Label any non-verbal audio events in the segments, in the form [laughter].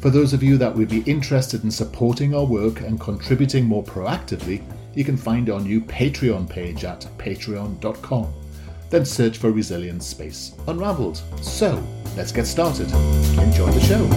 For those of you that would be interested in supporting our work and contributing more proactively, you can find our new Patreon page at patreon.com. Then search for Resilience Space Unraveled. So, let's get started. Enjoy the show.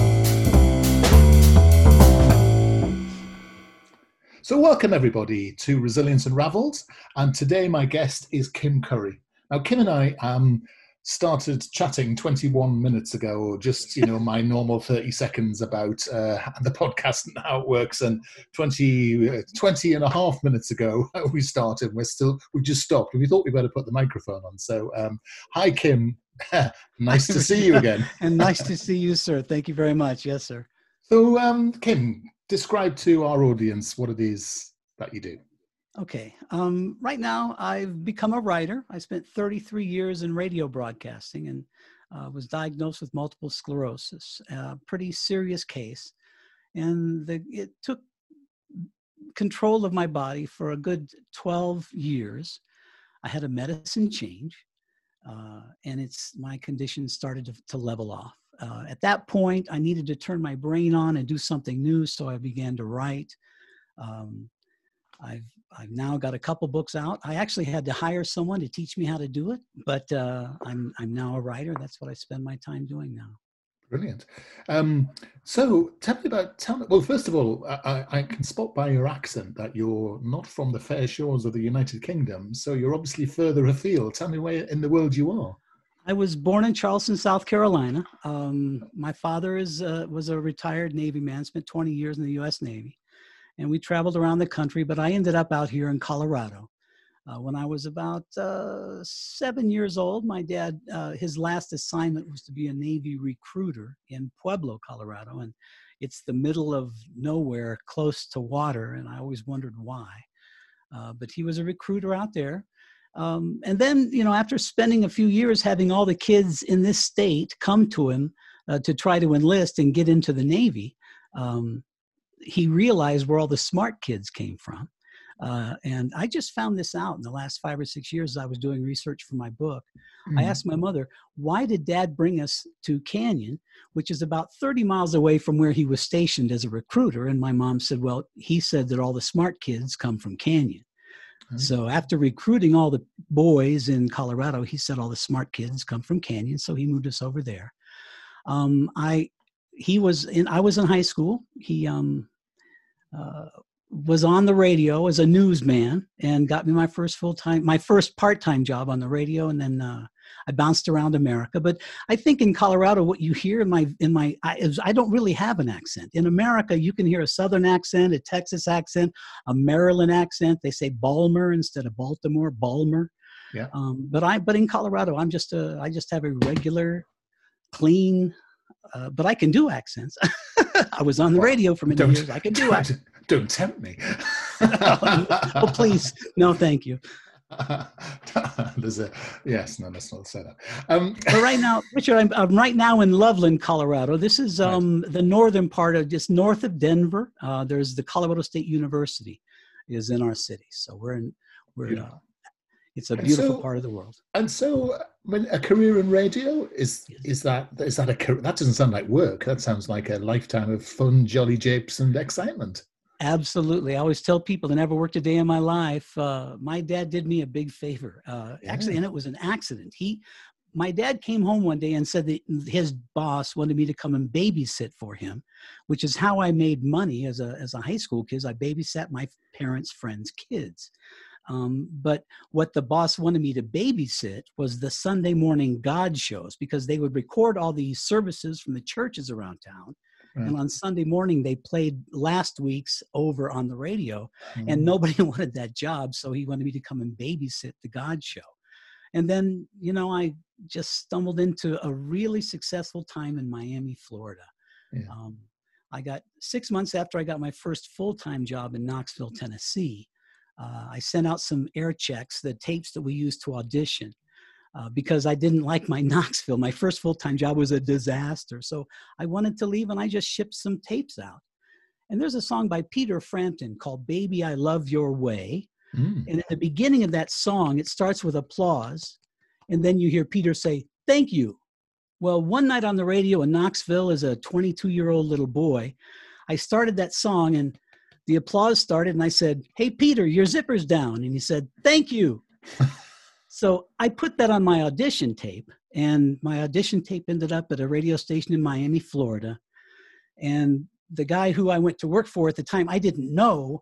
So, welcome everybody to Resilience Unraveled. And today, my guest is Kim Curry. Now, Kim and I um, started chatting 21 minutes ago or just you know my normal 30 seconds about uh, [laughs] the podcast and how it works. And 20 uh, 20 and a half minutes ago [laughs] we started. We're still we just stopped. And we thought we better put the microphone on. So um, hi kim. [laughs] Nice to see you again. And nice to see you sir. Thank you very much. Yes sir. So um, kim describe to our audience what it is that you do Okay. Um, right now, I've become a writer. I spent 33 years in radio broadcasting and uh, was diagnosed with multiple sclerosis, a pretty serious case. And the, it took control of my body for a good 12 years. I had a medicine change, uh, and it's my condition started to, to level off. Uh, at that point, I needed to turn my brain on and do something new, so I began to write. Um, I've I've now got a couple books out. I actually had to hire someone to teach me how to do it, but uh, I'm I'm now a writer. That's what I spend my time doing now. Brilliant. Um, so tell me about tell me. Well, first of all, I, I, can spot by your accent that you're not from the fair shores of the United Kingdom. So you're obviously further afield. Tell me where in the world you are. I was born in Charleston, South Carolina. Um, my father is uh, was a retired Navy man. Spent 20 years in the U.S. Navy and we traveled around the country. But I ended up out here in Colorado. Uh, when I was about uh, seven years old, my dad, uh, his last assignment was to be a Navy recruiter in Pueblo, Colorado. And it's the middle of nowhere, close to water. And I always wondered why. Uh, but he was a recruiter out there. Um, and then, you know, after spending a few years having all the kids in this state come to him uh, to try to enlist and get into the Navy, um, he realized where all the smart kids came from. Uh, and I just found this out in the last five or six years as I was doing research for my book. Mm-hmm. I asked my mother, why did dad bring us to Canyon, which is about 30 miles away from where he was stationed as a recruiter? And my mom said, well, he said that all the smart kids come from Canyon. Mm-hmm. So after recruiting all the boys in Colorado, he said all the smart kids come from Canyon. So he moved us over there. Um, I he was in I was in high school. He um uh, was on the radio as a newsman and got me my first full time, my first part time job on the radio, and then uh, I bounced around America. But I think in Colorado, what you hear in my in my I, is I don't really have an accent. In America, you can hear a Southern accent, a Texas accent, a Maryland accent. They say Balmer instead of Baltimore, Balmer. Yeah. Um, but I but in Colorado, I'm just a I just have a regular, clean uh, but I can do accents. [laughs] I was on the radio for many don't, years. I can do accents. [laughs] Don't tempt me. oh, please. No, thank you. [laughs] There's a yes, no, let's not say that. Um, but right now, Richard, I'm, I'm, right now in Loveland, Colorado. This is um, right. the northern part of just north of Denver. Uh, there's the Colorado State University is in our city, so we're in we're uh, it's a beautiful so, part of the world. And so, when a career in radio is is that is that a that doesn't sound like work. That sounds like a lifetime of fun, jolly japes, and excitement. Absolutely. I always tell people I never worked a day in my life. Uh, my dad did me a big favor, uh, yeah. actually, and it was an accident. He my dad came home one day and said that his boss wanted me to come and babysit for him, which is how I made money as a as a high school kid. I babysat my parents' friends' kids. Um, but what the boss wanted me to babysit was the Sunday morning God shows because they would record all these services from the churches around town. Right. And on Sunday morning, they played last week's over on the radio, mm-hmm. and nobody [laughs] wanted that job. So he wanted me to come and babysit the God show. And then, you know, I just stumbled into a really successful time in Miami, Florida. Yeah. Um, I got six months after I got my first full time job in Knoxville, Tennessee. Uh, I sent out some air checks, the tapes that we used to audition, uh, because I didn't [laughs] like my Knoxville. My first full time job was a disaster. So I wanted to leave and I just shipped some tapes out. And there's a song by Peter Frampton called Baby I Love Your Way. Mm. And at the beginning of that song, it starts with applause. And then you hear Peter say, Thank you. Well, one night on the radio in Knoxville as a 22 year old little boy, I started that song and the applause started and I said, Hey, Peter, your zipper's down. And he said, Thank you. [laughs] so I put that on my audition tape, and my audition tape ended up at a radio station in Miami, Florida. And the guy who I went to work for at the time, I didn't know,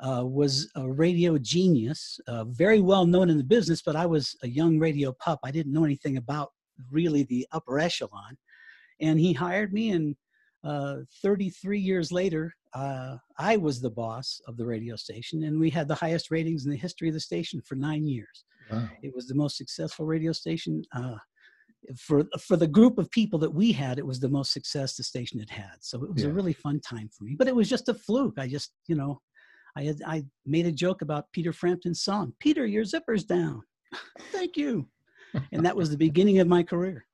uh, was a radio genius, uh, very well known in the business, but I was a young radio pup. I didn't know anything about really the upper echelon. And he hired me, and uh, 33 years later, uh, I was the boss of the radio station, and we had the highest ratings in the history of the station for nine years. Wow. It was the most successful radio station. Uh, for for the group of people that we had, it was the most success the station had had. So it was yeah. a really fun time for me. But it was just a fluke. I just, you know, I had I made a joke about Peter Frampton's song. Peter, your zipper's down. [laughs] Thank you. and that was the beginning of my career.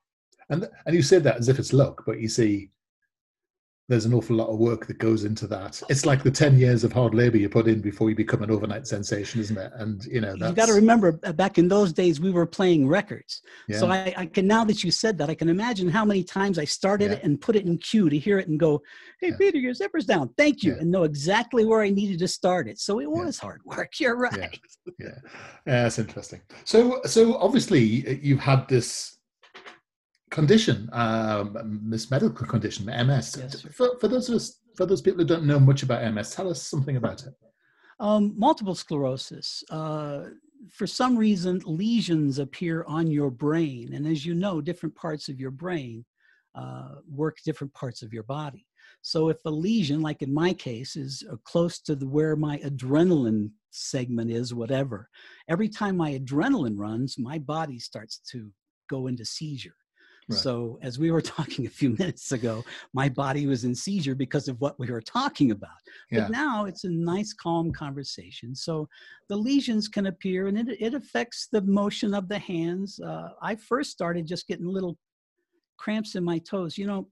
And and you said that as if it's luck, but you see, there's an awful lot of work that goes into that. It's like the 10 years of hard labor you put in before you become an overnight sensation, isn't it? And, you know, you got to remember uh, back in those days, we were playing records. Yeah. So I, I, can, now that you said that, I can imagine how many times I started yeah. it and put it in queue to hear it and go, Hey, yeah. Peter, your zipper's down. Thank you. And know exactly where I needed to start it. So it was hard work. [laughs] You're right. Yeah. yeah. That's interesting. So, so obviously you've had this condition, um, this medical condition, MS. Yes, for, for, those of us, for those people who don't know much about MS, tell us something about it. Um, multiple sclerosis. Uh, for some reason, lesions appear on your brain, and as you know, different parts of your brain uh, work different parts of your body. So, if a lesion, like in my case, is uh, close to the, where my adrenaline segment is, whatever, every time my adrenaline runs, my body starts to go into seizure. Right. So, as we were [laughs] talking a few minutes ago, my body was in seizure because of what we were talking about. But yeah. now it's a nice, calm conversation. So, the lesions can appear and it, it affects the motion of the hands. Uh, I first started just getting little cramps in my toes. You know,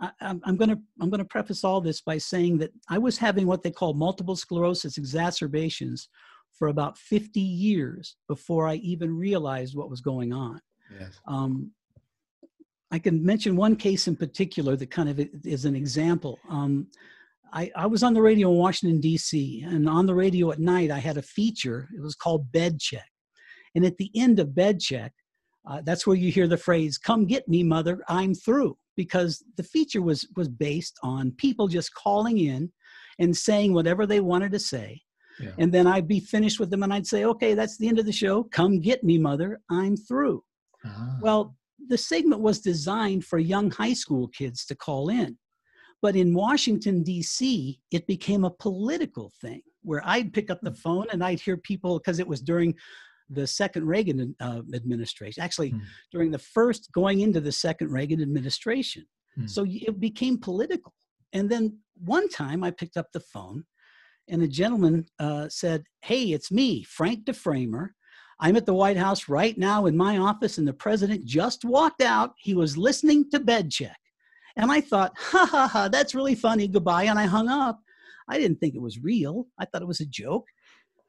I, am going to I'm going to preface all this by saying that I was having what they call multiple sclerosis exacerbations for about 50 years before I even realized what was going on. Yes. Um, I can mention one case in particular that kind of is an example. Um, I, I, was on the radio in Washington, D.C., and on the radio at night, I had a feature. It was called Bed Check. And at the end of Bed Check, uh, that's where you hear the phrase, Come get me, mother, I'm through. Because the feature was, was based on people just calling in and saying whatever they wanted to say. Yeah. And then I'd be finished with them and I'd say, Okay, that's the end of the show. Come get me, mother, I'm through. Ah. Well, the segment was designed for young high school kids to call in. But in Washington, D.C., it became a political thing where I'd pick up the hmm. phone and I'd hear people, because it was during the second Reagan uh, administration, actually, mm. during the first going into the second Reagan administration. Mm. So it became political. And then one time I picked up the phone and a gentleman uh, said, Hey, it's me, Frank DeFramer. I'm at the White House right now in my office, and the president just walked out. He was listening to bed check. And I thought, ha ha ha, that's really funny. Goodbye. And I hung up. I didn't think it was real. I thought it was a joke,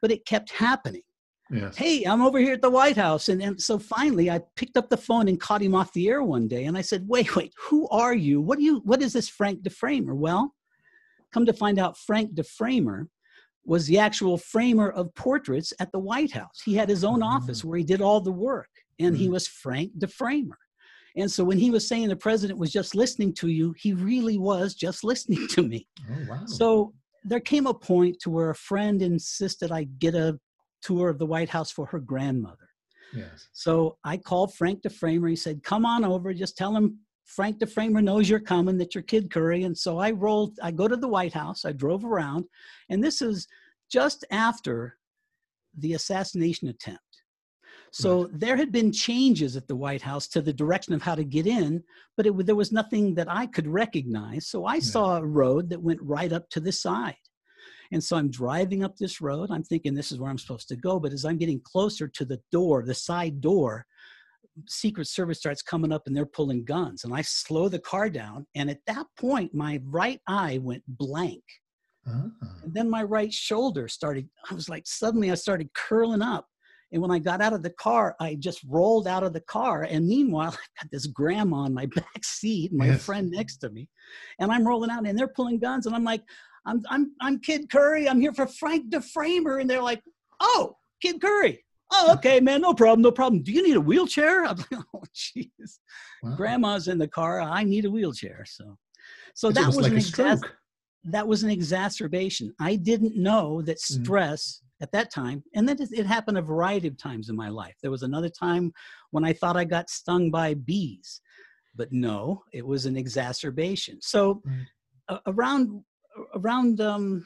but it kept happening. Yes. Hey, I'm over here at the White House. And, and so finally I picked up the phone and caught him off the air one day. And I said, wait, wait, who are you? What do you, what is this Frank DeFramer? Well, come to find out Frank DeFramer was the actual framer of portraits at the White House. He had his own office mm. where he did all the work. and mm-hmm. he was Frank the Framer. And so when he was saying the president was just listening to you, he really was just [laughs] listening to me. Oh, wow. So there came a point to where a friend insisted I get a tour of the White House for her grandmother. Yes. So I called Frank DeFramer. He said, "Come on over. Just tell him Frank the Framer knows you're coming. That you're Kid Curry." And so I rolled. I go to the White House. I drove around, and this is just after the assassination attempt. So right. there had been changes at the White House to the direction of how to get in, but it, there was nothing that I could recognize. So I yeah. saw a road that went right up to the side. And so I'm driving up this road. I'm thinking this is where I'm supposed to go. But as I'm getting closer to the door, the side door, Secret Service starts coming up and they're pulling guns. And I slow the car down. And at that point, my right eye went blank. Uh-huh. And then my right shoulder started, I was like, suddenly I started curling up. And when I got out of the car, I just rolled out of the car. And meanwhile, [laughs] I've got this grandma in my [laughs] back seat, my yes. friend next to me. And I'm rolling out and they're pulling guns. And I'm like, I'm, I'm, I'm Kid Curry. I'm here for Frank DeFramer. And they're like, oh, Kid Curry. Oh, okay, man, no problem, no problem. Do you need a wheelchair? [laughs] I'm like, oh, jeez. Wow. Grandma's in the car. I need a wheelchair. So, so that was, like an exas- that was an exacerbation. I didn't know that mm-hmm. stress mm. at that time, and then it happened a variety of times in my life. There was another time when I thought I got stung by bees, but no, it was an exacerbation. So, mm. uh, around around um,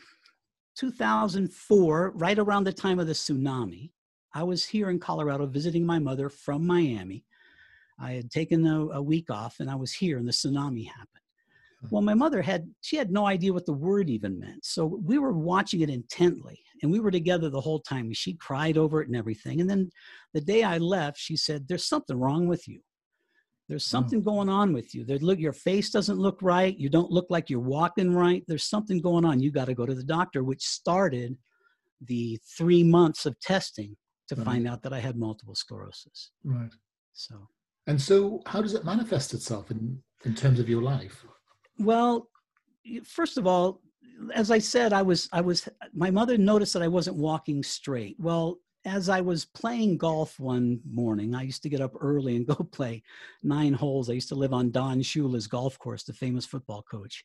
2004, right around the time of the tsunami, I was here in Colorado visiting my mother from Miami. I had taken a, a week off and I was here and the tsunami happened. Hmm. Well, my mother had, she had no idea what the word even meant. So we were watching it intently and we were together the whole time. She cried over it and everything. And then the day I left, she said, There's something wrong with you. There's mm. something going on with you. Look, your face doesn't look right. You don't look like you're walking right. There's something going on. You got to go to the doctor, which started the three months of testing to right. find out that I had multiple sclerosis. Right. So. And so, how does it manifest itself in in terms of your life? Well, first of all, as I said, I was I was my mother noticed that I wasn't walking straight. Well, as I was playing golf one morning, I used to get up early and [laughs] go play nine holes. I used to live on Don Shula's golf course, the famous football coach.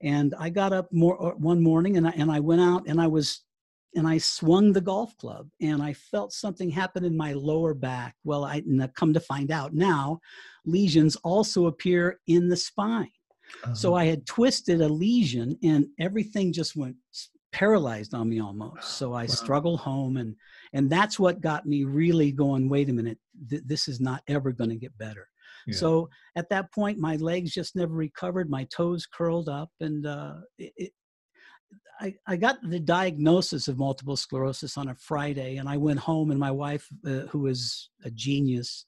And I got up more, uh, one morning and I, and I went out and I was and I swung the golf club and I felt something happen in my lower back. Well, I come to find out now, lesions also appear in the spine. Uh-huh. So I had twisted a lesion and everything just went paralyzed on me almost. [sighs] So I wow. struggled home and and that's what got me really going wait a minute th- this is not ever going to get better yeah. so at that point my legs just never recovered my toes curled up and uh, it, it, I, I got the diagnosis of multiple sclerosis on a Friday, and I went home, and my wife, uh, who is a genius,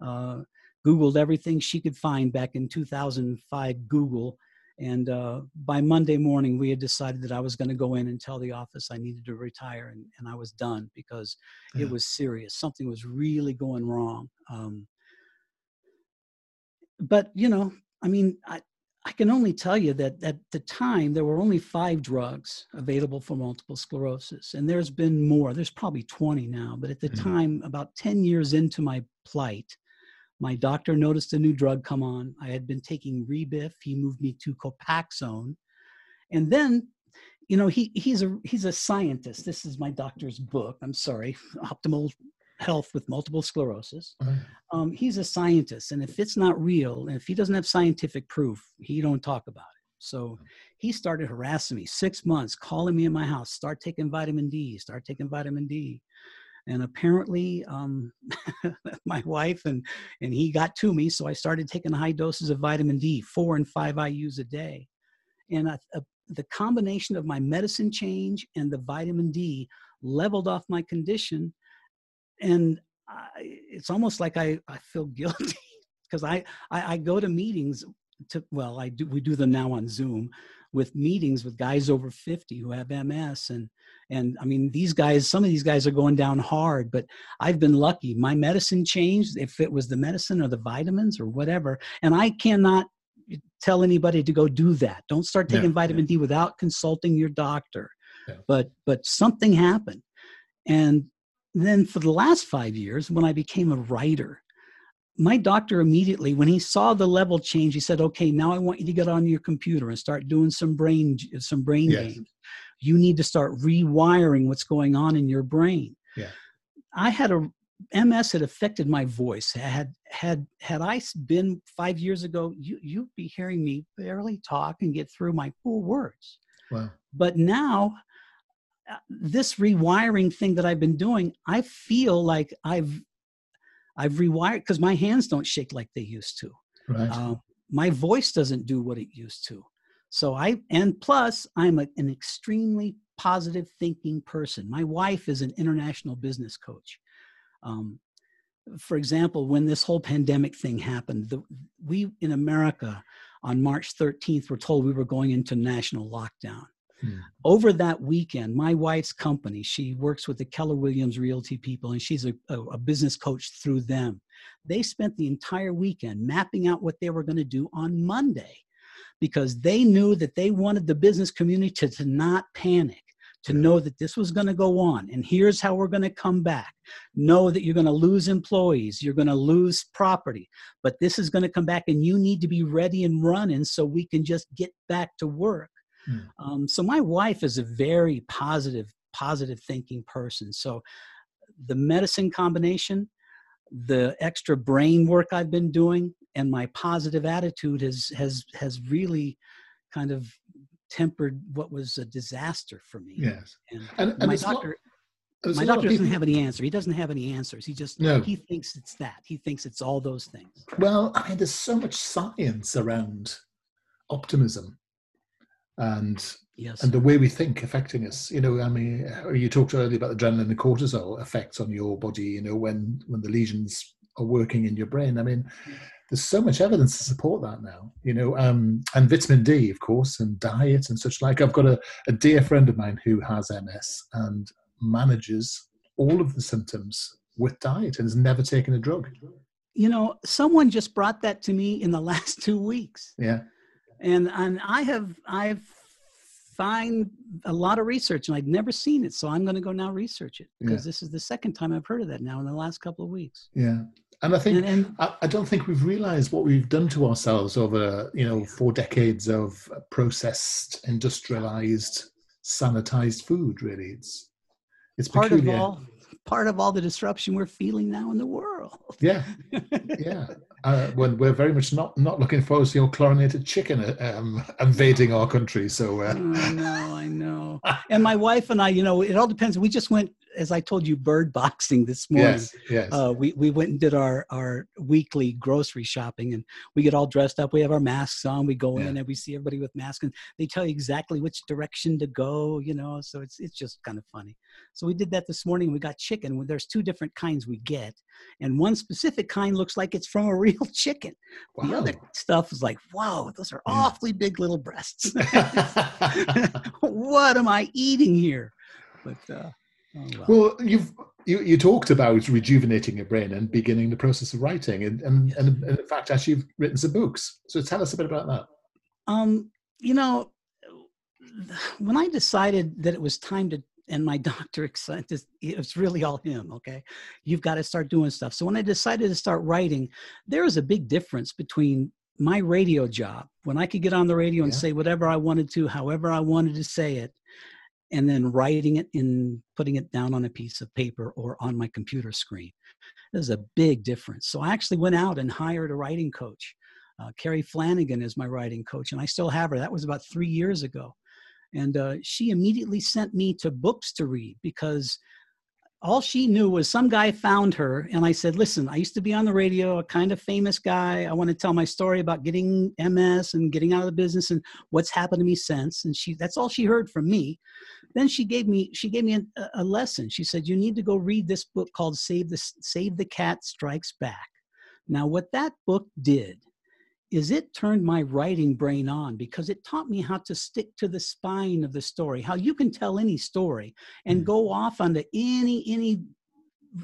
uh, Googled everything she could find back in 2005 Google and uh, by Monday morning, we had decided that I was going to go in and tell the office I needed to retire, and, and I was done because yeah. it was serious. Something was really going wrong. Um, but you know, I mean, I, I can only tell you that at the time there were only five drugs available for multiple sclerosis, and there's been more. There's probably 20 now, but at the mm-hmm. time, about 10 years into my plight, my doctor noticed a new drug come on. I had been taking Rebif. He moved me to Copaxone. And then, you know, he, he's, a, he's a scientist. This is my doctor's book. I'm sorry, [laughs] Optimal Health with Multiple Sclerosis. Um, he's a scientist. And if it's not real, and if he doesn't have scientific proof, he don't talk about it. So he started harassing me six months, calling me in my house, start taking vitamin D, start taking vitamin D and apparently um, [laughs] my wife and and he got to me so i started taking high doses of vitamin d four and five ius a day and a, a, the combination of my medicine change and the vitamin d leveled off my condition and I, it's almost like i, I feel [laughs] guilty because I, I, I go to meetings to well i do we do them now on zoom with meetings with guys over 50 who have ms and and i mean these guys some of these guys are going down hard but i've been lucky my medicine changed if it was the medicine or the vitamins or whatever and i cannot tell anybody to go do that don't start taking yeah, vitamin yeah. d without consulting your doctor yeah. but but something happened and then for the last five years, when I became a writer, my doctor immediately, when he saw the level change, he said, "Okay, now I want you to get on your computer and start doing some brain some brain yes. games. You need to start rewiring what's going on in your brain." Yeah. I had a MS had affected my voice. Had had had I been five years ago, you you'd be hearing me barely talk and get through my full words. Wow. But now this rewiring thing that I've been doing, I feel like I've I've rewired because my hands don't shake like they used to. Right. Uh, my voice doesn't do what it used to. So I and plus I'm a, an extremely positive thinking person. My wife is an international business coach. Um, for example, when this whole pandemic thing happened, the, we in America on March 13th were told we were going into national lockdown. Hmm. Over that weekend, my wife's company, she works with the Keller Williams Realty people, and she's a, a, a business coach through them. They spent the entire weekend mapping out what they were going to do on Monday because they knew that they wanted the business community to, to not panic to know that this was going to go on and here's how we're going to come back know that you're going to lose employees you're going to lose property but this is going to come back and you need to be ready and running so we can just get back to work Mm. Um, so my wife is a very positive, positive thinking person. So the medicine combination, the extra brain work I've been doing, and my positive attitude has has has really kind of tempered what was a disaster for me. Yes, and, and, and my doctor. Not, my doctor doesn't have any answer. He doesn't have any answers. He just no. he thinks it's that. He thinks it's all those things. Well, I mean, there's so much science around optimism and yes. and the way we think affecting us. You know, I mean, you talked earlier about the adrenaline and cortisol effects on your body. You know, when when the lesions are working in your brain. I mean, there's so much evidence to support that now. You know, um, and vitamin D, of course, and diet and such like. I've got a, a dear friend of mine who has MS and manages all of the symptoms with diet and has never taken a drug. You know, someone just brought that to me in the [laughs] last two weeks. Yeah and and I have I've find a lot of research and I'd never seen it, so I'm going to go now research it because yeah. this is the second time I've heard of that now in the last couple of weeks. Yeah. And I think and, and, I, I, don't think we've realized what we've done to ourselves over you know four decades of processed, industrialized, sanitized food. Really, it's it's part peculiar. of all part of all the disruption we're feeling now in the world. Yeah, yeah. Uh, when we're very much not not looking forward to your chlorinated chicken uh, um, invading our country. So uh. I know, I know. [laughs] and my wife and I, you know, it all depends. We just went as I told you, bird [laughs] boxing this morning. Yes, yes. Uh, we we went and did our our weekly grocery shopping, and we get all dressed up. We have our masks on. We go yeah. in and we see everybody with masks, and they tell you exactly which direction to go. You know, so it's it's just kind of funny. So we did that this morning. We got chicken. There's two different kinds we get, and one specific kind looks like it's from a [laughs] real chicken. Wow. The other stuff is like, wow, those are yeah. awfully big little breasts. [laughs] what am I eating here? But uh, Oh, well. well, you've you, you talked about rejuvenating your brain and beginning the process of writing, and and, and, and in fact, actually, you've written some books. So tell us a bit about that. Um, you know, when I decided that it was time to, and my [laughs] doctor accepted, it's really all him. Okay, you've got to start doing stuff. So when I decided to start writing, there was a big difference between my radio job when I could get on the radio and yeah. say whatever I wanted to, however I wanted to say it, and then writing it in putting it down on a piece of paper or on my computer screen. There's a big difference. So i actually went out and hired a writing coach. Uh, carrie flanagan is my writing coach and i still have her. That was about three years ago. And uh, she immediately sent me to books to read because all she knew was some guy found her and i said listen i used to be on the radio a kind of famous guy. I want to tell my story about getting ms and getting out of the business and what's happened to me since. And she that's all she heard from me. Then she gave me she gave me a, a lesson. She said you need to go read this book called save the save the cat strikes back. Now what that book did is it turned my writing brain on because it taught me how to stick to the spine of the story how you can tell any story and mm. go off onto any any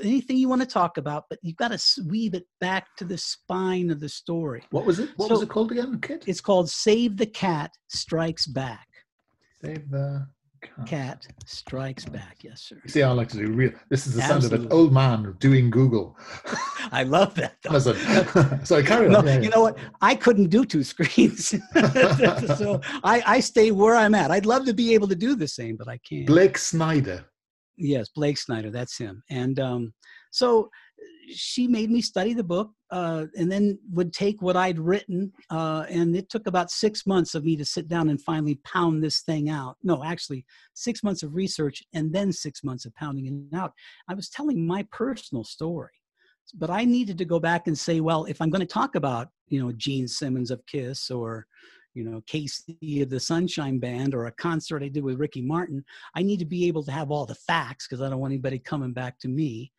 anything you want to talk about but you've got to weave it back to the spine of the story. What was it? What so was it called again kid? it's called save the cat strikes back. Save the cat strikes back. Yes, sir. See, I like to do real. This is the sound of an old man doing Google. [laughs] I love that. though. [laughs] Sorry, carry on. No, Yeah, you yeah. know what? I couldn't do two screens, [laughs] so I, I stay where I'm at. I'd love to be able to do the same, but I can't. Blake Snyder. Yes, Blake Snyder, that's him. And um, so she made me study the book uh, and then would take what I'd written. Uh, and it took about six months of me to sit down and finally pound this thing out. No, actually, six months of research and then six months of pounding it out. I was telling my personal story. But I needed to go back and say, well, if I'm going to talk about, you know, Gene Simmons of Kiss or, you know, Casey of the Sunshine Band or a concert I did with Ricky Martin, I need to be able to have all the facts because I don't want anybody coming back to me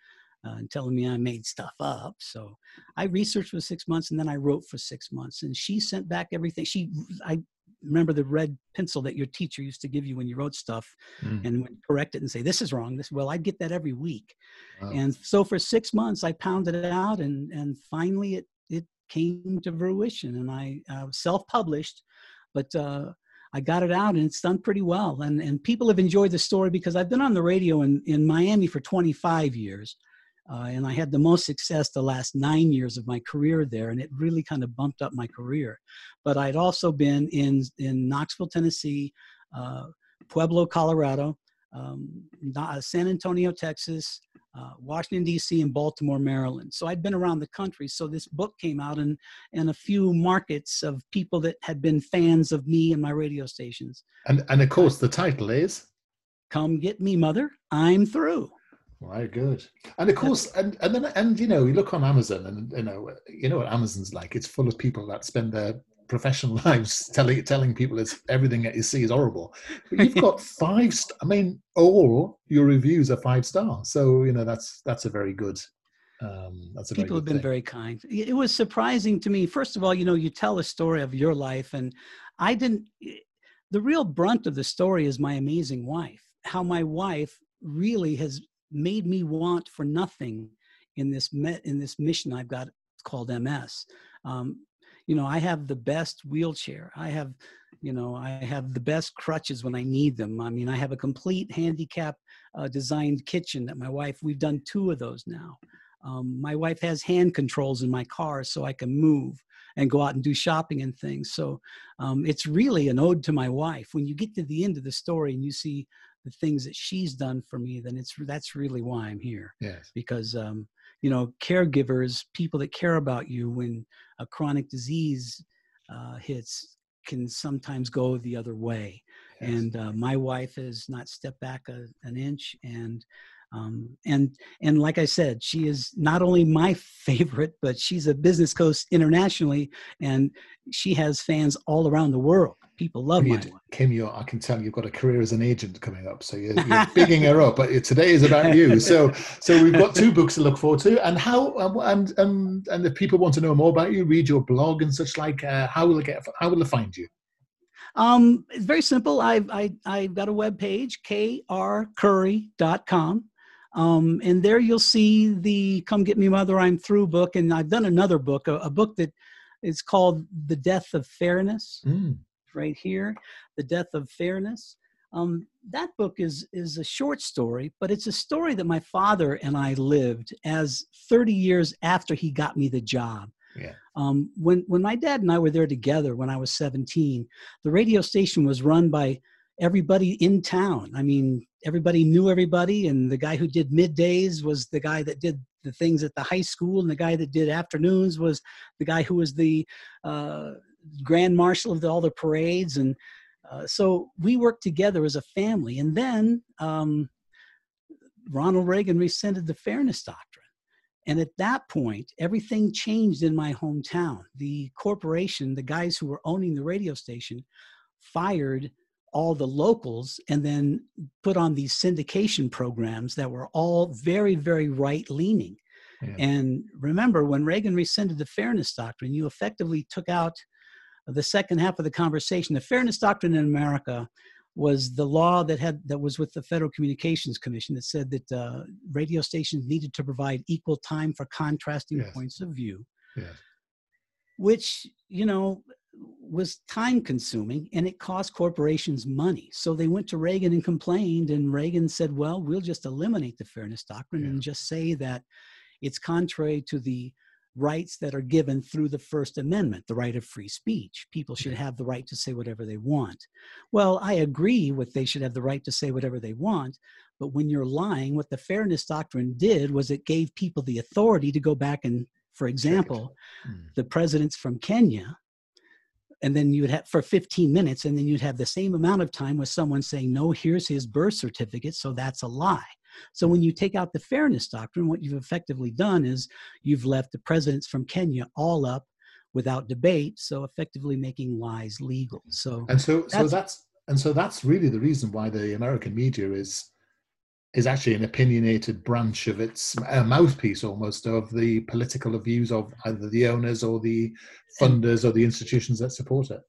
uh, and telling me I made stuff up. So I researched for six months and then I wrote for six months. And she sent back everything. She, I remember the red pencil that your teacher used to give you when you wrote stuff Mm. and would correct it and say, this is wrong. This, well, I'd get that every week. Wow. And so for six months, I pounded it out, and and finally it it came to fruition, and I uh, self-published, but uh, I got it out, and it's done pretty well, and and people have enjoyed the story because I've been on the radio in in Miami for 25 years. Uh, and I had the most success the last nine years of my career there, and it really kind of bumped up my career. But I'd also been in in Knoxville, Tennessee, uh, Pueblo, Colorado, um, San Antonio, Texas, uh, Washington D.C. and Baltimore, Maryland. So I'd been around the country. So this book came out and and a few markets of people that had been fans of me and my radio stations. And and of course the title is Come get me, mother. I'm through. Very good. And of course, [laughs] and and then and you know, you look on Amazon, and you know, you know what Amazon's like. It's full of people that spend their professional [laughs] lives telling telling people it's everything that you see is horrible. But you've got [laughs] five. St- I mean, all your reviews are five stars. So you know that's that's a very good. Um, that's a People have been thing. very kind. It was surprising to me. First of all, you know, you tell a story of your life, and I didn't. The real brunt of the story is my amazing wife. How my wife really has made me want for nothing in this me- in this mission I've got called MS. Um, you know, I have the best wheelchair. I have, you know, I have the best crutches when I need them. I mean, I have a complete handicap uh, designed kitchen that my wife. We've done two of those now. Um, my wife has hand controls in my car so I can move and go out and do shopping and things. So um, it's really an ode to my wife. When you get to the end of the story and you see the things that she's done for me, then it's that's really why I'm here Yes. because um, you know caregivers, people that care about you when a chronic disease uh, hits, can sometimes go the other way. yes. And uh, my wife has not stepped back a, an inch, and um, and and like I said, she is not only my [laughs] favorite, but she's a business coach internationally, and she has fans all around the world. People love my You- Kim, you I can tell you've got a career as an agent coming up, so you're, you're [laughs] bigging her up. But today is about you. So, so we've got two books to look forward to. And how um, and and and if people want to know more about you, read your blog and such like, uh, how will they get? How will they find you? Um, it's very simple. I've I, I've got a web page, krcurry.com. Um, and there you'll see the Come Get Me Mother, I'm Through book. And I've done another book, a, a book that is called The Death of Fairness. Mm, right here, The Death of Fairness. Um, that book is is a short story, but it's a story that my father and I lived as 30 years after he got me the job. Yeah. Um, when when my dad and I were there together when I was 17, the radio station was run by everybody in town. I mean, everybody knew everybody, and the guy who did middays was the guy that did the things at the high school, and the guy that did afternoons was the guy who was the uh, grand marshal of the, all the parades and uh, so we worked together as a family. And then um, ronald reagan rescinded the fairness doctrine. And at that point everything changed in my hometown. The corporation the guys who were owning the radio station fired all the locals and then put on these syndication programs that were all very very right leaning Yeah. and remember, when Reagan rescinded the Fairness Doctrine, you effectively took out the second half of the conversation. The Fairness Doctrine in America was the law that had that was with the Federal Communications Commission that said that uh, radio stations needed to provide equal time for contrasting Yes. points of view yes. which you know was time consuming and it cost corporations money. So they went to Reagan and complained, and Reagan said, well, we'll just eliminate the fairness doctrine yeah. and just say that it's contrary to the rights that are given through the First Amendment, the right of free speech. People should have the right to say whatever they want. Well, I agree with they should have the right to say whatever they want, but when you're lying, what the Fairness Doctrine did was it gave people the authority to go back and, for example, hmm. the presidents from Kenya, and then you would have for 15 minutes, and then you'd have the same amount of time with someone saying, No, here's his birth certificate, so that's a lie. So when you take out the fairness doctrine, what you've effectively done is you've left the presidents from Kenya all up without debate, so effectively making lies legal. So and so that's, so that's and so that's really the reason why the American media is is actually an opinionated branch of its a mouthpiece almost of the political views of either the owners or the funders or the institutions that support it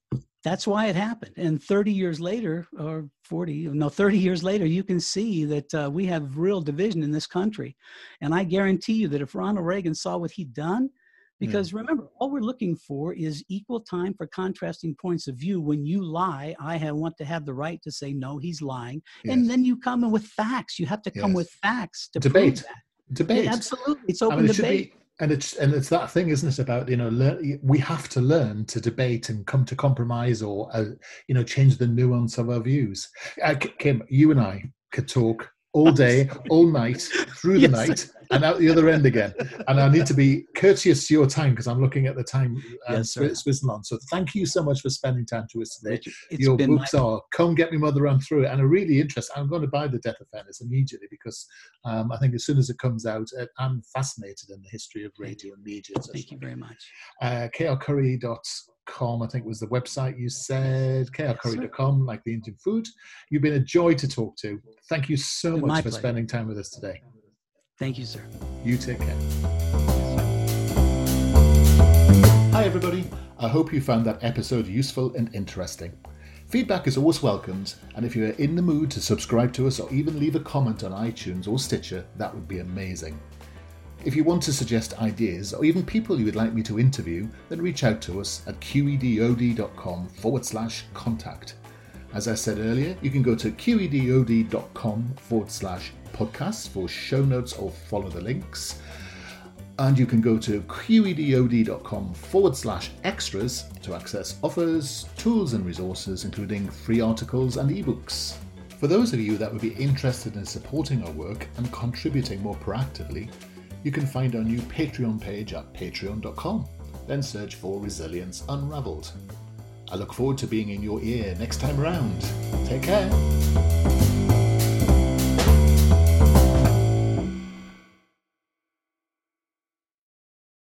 that's why it happened. And 30 years later, or 40, no, 30 years later, you can see that uh, we have real division in this country. And I guarantee you that if Ronald Reagan saw what he'd done, because yeah. remember, all we're looking for is equal time for contrasting points of view. When you lie, I have, want to have the right to say, no, he's lying. Yes. And then you come in with facts. You have to come yes. with facts to debate. Debate. Yeah, absolutely. It's open I mean, it debate and it's and it's that thing isn't it about you know learn, we have to learn to debate and come to compromise or uh, you know change the nuance of our views uh, kim you and i could talk all [laughs] day, all night, through the yes. night, and out the other end again. And I need to be courteous to your time because I'm looking at the time um, yes, Switzerland. So thank you so much for spending time to us today. It's your books my... are Come Get Me Mother Run Through It and are really interesting. I'm going to buy The Death of Fairness immediately because um, I think as soon as it comes out, uh, I'm fascinated in the history of radio and media. Thank you very much. Uh, krcurry.com com i think was the website you said krcurry.com like the indian food you've been a joy to talk to thank you so much for pleasure. spending time with us today thank you sir you take care hi everybody i hope you found that episode useful and interesting Feedback is always welcomed, and if you are in the mood to subscribe to us or even leave a comment on iTunes or Stitcher, that would be amazing. If you want to suggest ideas or even people you would like me to interview, then reach out to us at qedod.com forward slash contact. As I said earlier, you can go to qedod.com forward slash podcast for show notes or follow the links. And you can go to qedod.com forward slash extras to access offers, tools, and resources, including free articles and ebooks. For those of you that would be interested in supporting our work and contributing more proactively, you can find our new Patreon page at patreon.com. Then search for Resilience Unraveled. I look forward to being in your ear next time around. Take care.